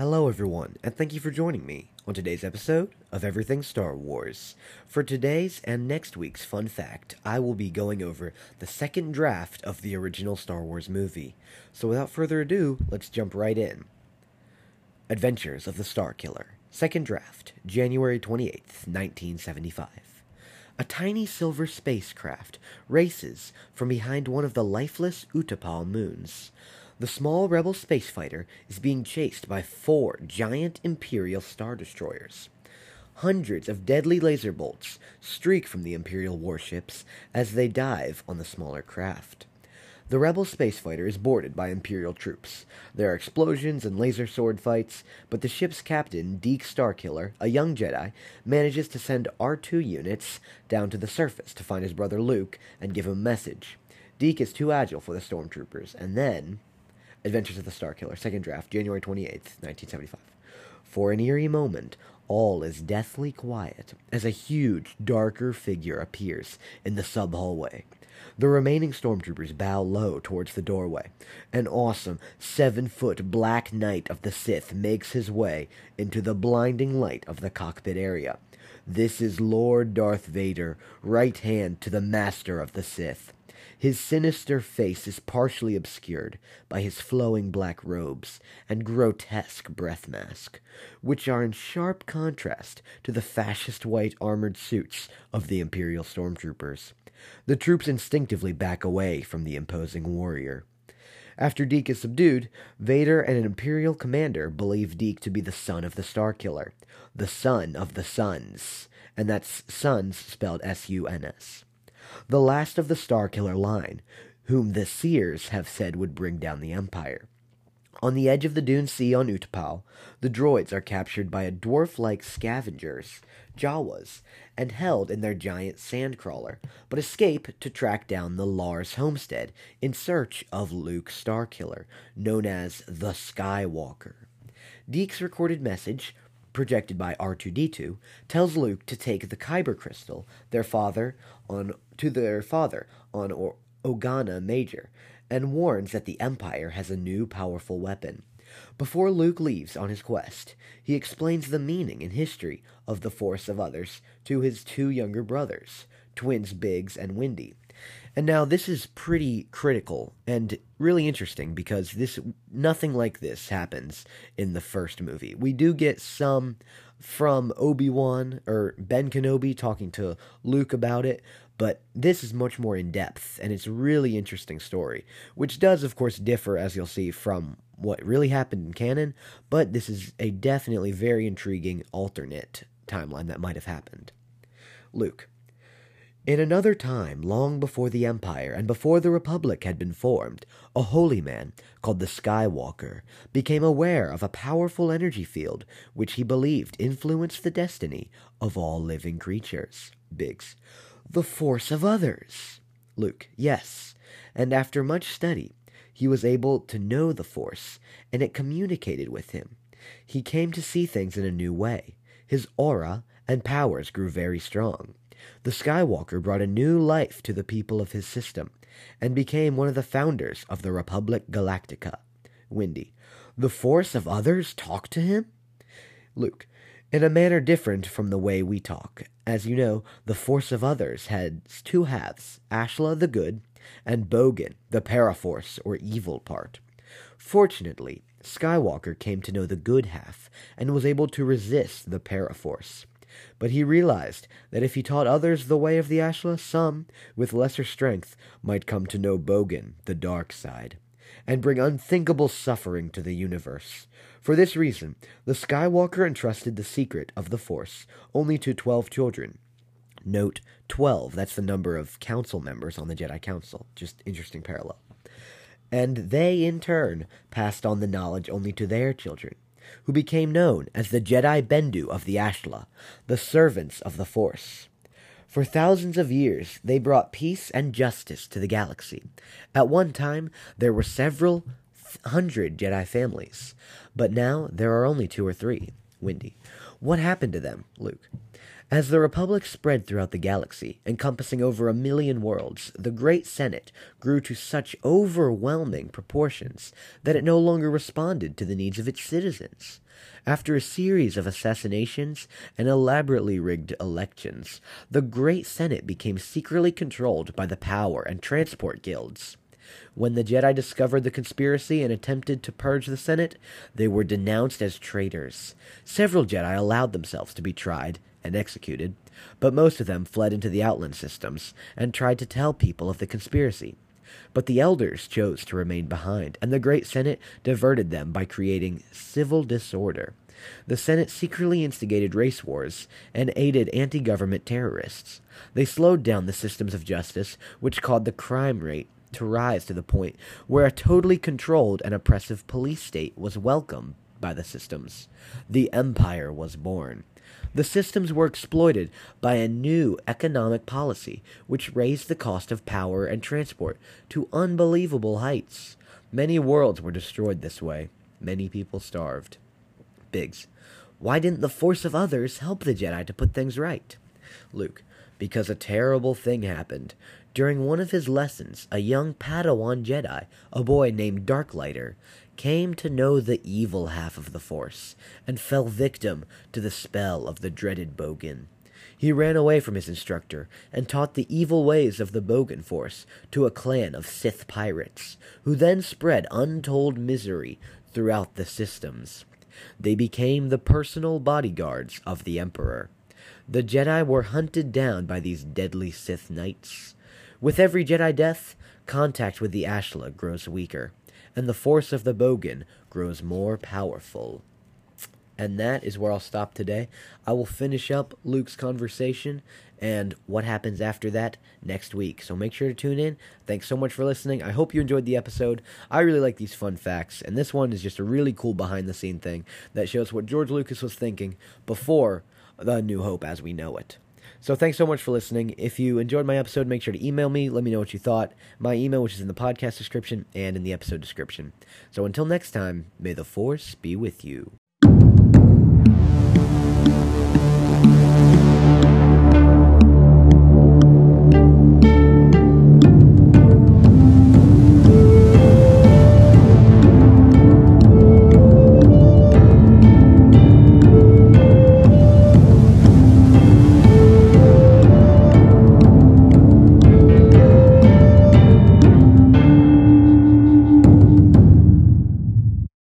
everyone, and thank you for joining me on today's episode of Everything Star Wars. For today's and next week's fun fact, I will be going over the second draft of the original Star Wars movie. So without further ado, let's jump right in. Adventures of the Star Killer, second draft, January 28th, 1975. A tiny silver spacecraft races from behind one of the lifeless Utapau moons. The small rebel space fighter is being chased by four giant Imperial star destroyers. Hundreds of deadly laser bolts streak from the Imperial warships as they dive on the smaller craft. The rebel space fighter is boarded by Imperial troops. There are explosions and laser sword fights, but the ship's captain, Deke Starkiller, a young Jedi, manages to send R2 units down to the surface to find his brother Luke and give him a message. Deke is too agile for the stormtroopers, and then Adventures of the Star Killer, second draft, January 28th, 1975. For an eerie moment, all is deathly quiet as a huge, darker figure appears in the sub hallway. The remaining stormtroopers bow low towards the doorway. An awesome, seven foot black knight of the Sith makes his way into the blinding light of the cockpit area. This is Lord Darth Vader, right hand to the master of the Sith. His sinister face is partially obscured by his flowing black robes and grotesque breath mask, which are in sharp contrast to the fascist white armored suits of the Imperial stormtroopers. The troops instinctively back away from the imposing warrior. After Deke is subdued, Vader and an Imperial commander believe Deke to be the son of the Starkiller, the son of the Suns, and that's Suns spelled S U N S the last of the Starkiller line, whom the seers have said would bring down the Empire. On the edge of the Dune Sea on Utapau, the droids are captured by a dwarf-like scavengers, Jawas, and held in their giant sandcrawler, but escape to track down the Lars homestead in search of Luke Starkiller, known as the Skywalker. Deke's recorded message projected by R2D2, tells Luke to take the Kyber crystal, their father on to their father on or- Ogana Major, and warns that the Empire has a new powerful weapon. Before Luke leaves on his quest, he explains the meaning and history of the Force of Others to his two younger brothers, twins Biggs and Windy, and now this is pretty critical and really interesting because this nothing like this happens in the first movie. We do get some from Obi-Wan or Ben Kenobi talking to Luke about it, but this is much more in depth and it's a really interesting story, which does of course differ as you'll see from what really happened in canon, but this is a definitely very intriguing alternate timeline that might have happened. Luke in another time, long before the Empire and before the Republic had been formed, a holy man called the Skywalker became aware of a powerful energy field which he believed influenced the destiny of all living creatures. Biggs. The force of others. Luke. Yes. And after much study, he was able to know the force, and it communicated with him. He came to see things in a new way. His aura and powers grew very strong. The Skywalker brought a new life to the people of his system and became one of the founders of the Republic Galactica. Windy. The force of others talk to him? Luke. In a manner different from the way we talk. As you know, the force of others has two halves Ashla the good, and Bogan, the paraforce or evil part. Fortunately, Skywalker came to know the good half and was able to resist the paraforce. But he realized that if he taught others the way of the Ashla, some, with lesser strength, might come to know Bogan, the dark side, and bring unthinkable suffering to the universe. For this reason, the Skywalker entrusted the secret of the Force only to twelve children. Note 12, that's the number of council members on the Jedi Council. Just interesting parallel. And they, in turn, passed on the knowledge only to their children who became known as the Jedi Bendu of the Ashla, the servants of the Force. For thousands of years, they brought peace and justice to the galaxy. At one time, there were several hundred Jedi families, but now there are only two or three. Windy. What happened to them, Luke? As the Republic spread throughout the galaxy, encompassing over a million worlds, the Great Senate grew to such overwhelming proportions that it no longer responded to the needs of its citizens. After a series of assassinations and elaborately rigged elections, the Great Senate became secretly controlled by the power and transport guilds. When the Jedi discovered the conspiracy and attempted to purge the Senate, they were denounced as traitors. Several Jedi allowed themselves to be tried and executed, but most of them fled into the Outland systems and tried to tell people of the conspiracy. But the elders chose to remain behind, and the Great Senate diverted them by creating civil disorder. The Senate secretly instigated race wars and aided anti government terrorists. They slowed down the systems of justice, which caused the crime rate to rise to the point where a totally controlled and oppressive police state was welcomed by the systems. The Empire was born. The systems were exploited by a new economic policy, which raised the cost of power and transport to unbelievable heights. Many worlds were destroyed this way. Many people starved. Biggs, why didn't the force of others help the Jedi to put things right? Luke, because a terrible thing happened. During one of his lessons, a young Padawan Jedi, a boy named Darklighter, came to know the evil half of the Force and fell victim to the spell of the dreaded Bogan. He ran away from his instructor and taught the evil ways of the Bogan Force to a clan of Sith pirates, who then spread untold misery throughout the systems. They became the personal bodyguards of the Emperor. The Jedi were hunted down by these deadly Sith knights. With every Jedi death, contact with the Ashla grows weaker, and the force of the Bogan grows more powerful. And that is where I'll stop today. I will finish up Luke's conversation and what happens after that next week. So make sure to tune in. Thanks so much for listening. I hope you enjoyed the episode. I really like these fun facts, and this one is just a really cool behind the scene thing that shows what George Lucas was thinking before The New Hope as we know it. So thanks so much for listening. If you enjoyed my episode, make sure to email me. Let me know what you thought. My email, which is in the podcast description and in the episode description. So until next time, may the force be with you.